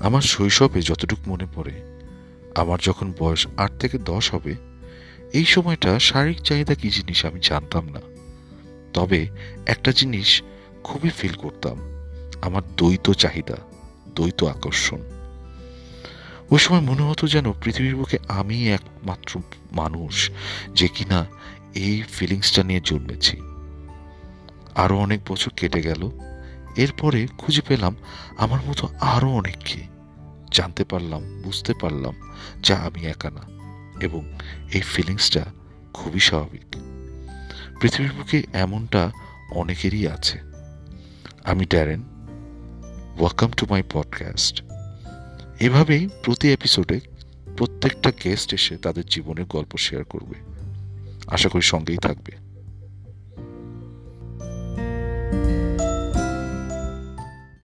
আমার শৈশবে যতটুকু মনে পড়ে, আমার যখন বয়স আট থেকে দশ হবে, এই সময়টা শারীরিক চাহিদা কি জিনিস আমি জানতাম না। তবে একটা জিনিস খুবই ফিল করতাম, আমার দ্বৈত চাহিদা, দ্বৈত আকর্ষণ। ওই সময় মনে হতো যেন পৃথিবীর বুকে আমি একমাত্র মানুষ যে কিনা এই ফিলিংসটা নিয়ে জন্মেছি। আরও অনেক বছর কেটে গেল এরপরে খুঁজে পেলাম আমার মতো আরও অনেককে। জানতে পারলাম, বুঝতে পারলাম যা আমি একা না এবং এই ফিলিংসটা খুবই স্বাভাবিক। পৃথিবীর বুকে এমনটা অনেকেরই আছে। আমি Darren welcome to my podcast এভাবেই প্রতি এপিসোডে প্রত্যেকটা গেস্ট এসে তাদের জীবনের গল্প শেয়ার করবে। আশা করি সঙ্গেই থাকবে।